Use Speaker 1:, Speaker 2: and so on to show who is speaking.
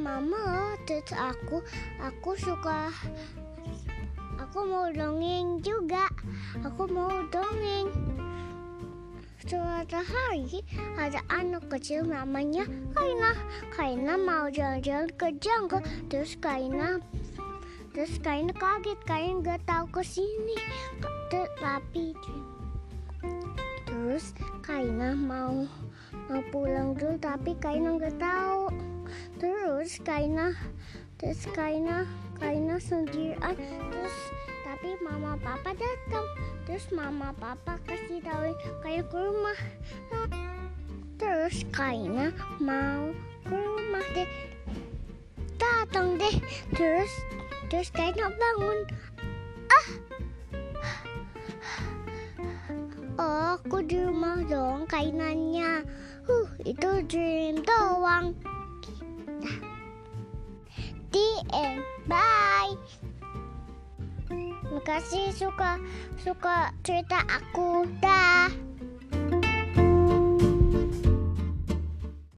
Speaker 1: mama terus aku aku suka aku mau dongeng juga aku mau dongeng. Suatu hari ada anak kecil namanya Kaina. Kaina mau jalan-jalan ke jangkau terus Kaina terus Kaina kaget Kaina nggak tahu ke sini. Terus Kaina mau mau pulang dulu tapi Kaina nggak tahu. Terus Kaina terus Kaina Kaina sendirian. Terus tapi mama papa datang. Terus mama papa kasih tahu kayak ke rumah. Terus Kaina mau ke rumah deh. Datang deh. Terus terus Kaina bangun. Ah! Oh aku di rumah dong kainannya itu dream doang. The end bye. Makasih suka suka cerita aku. Dah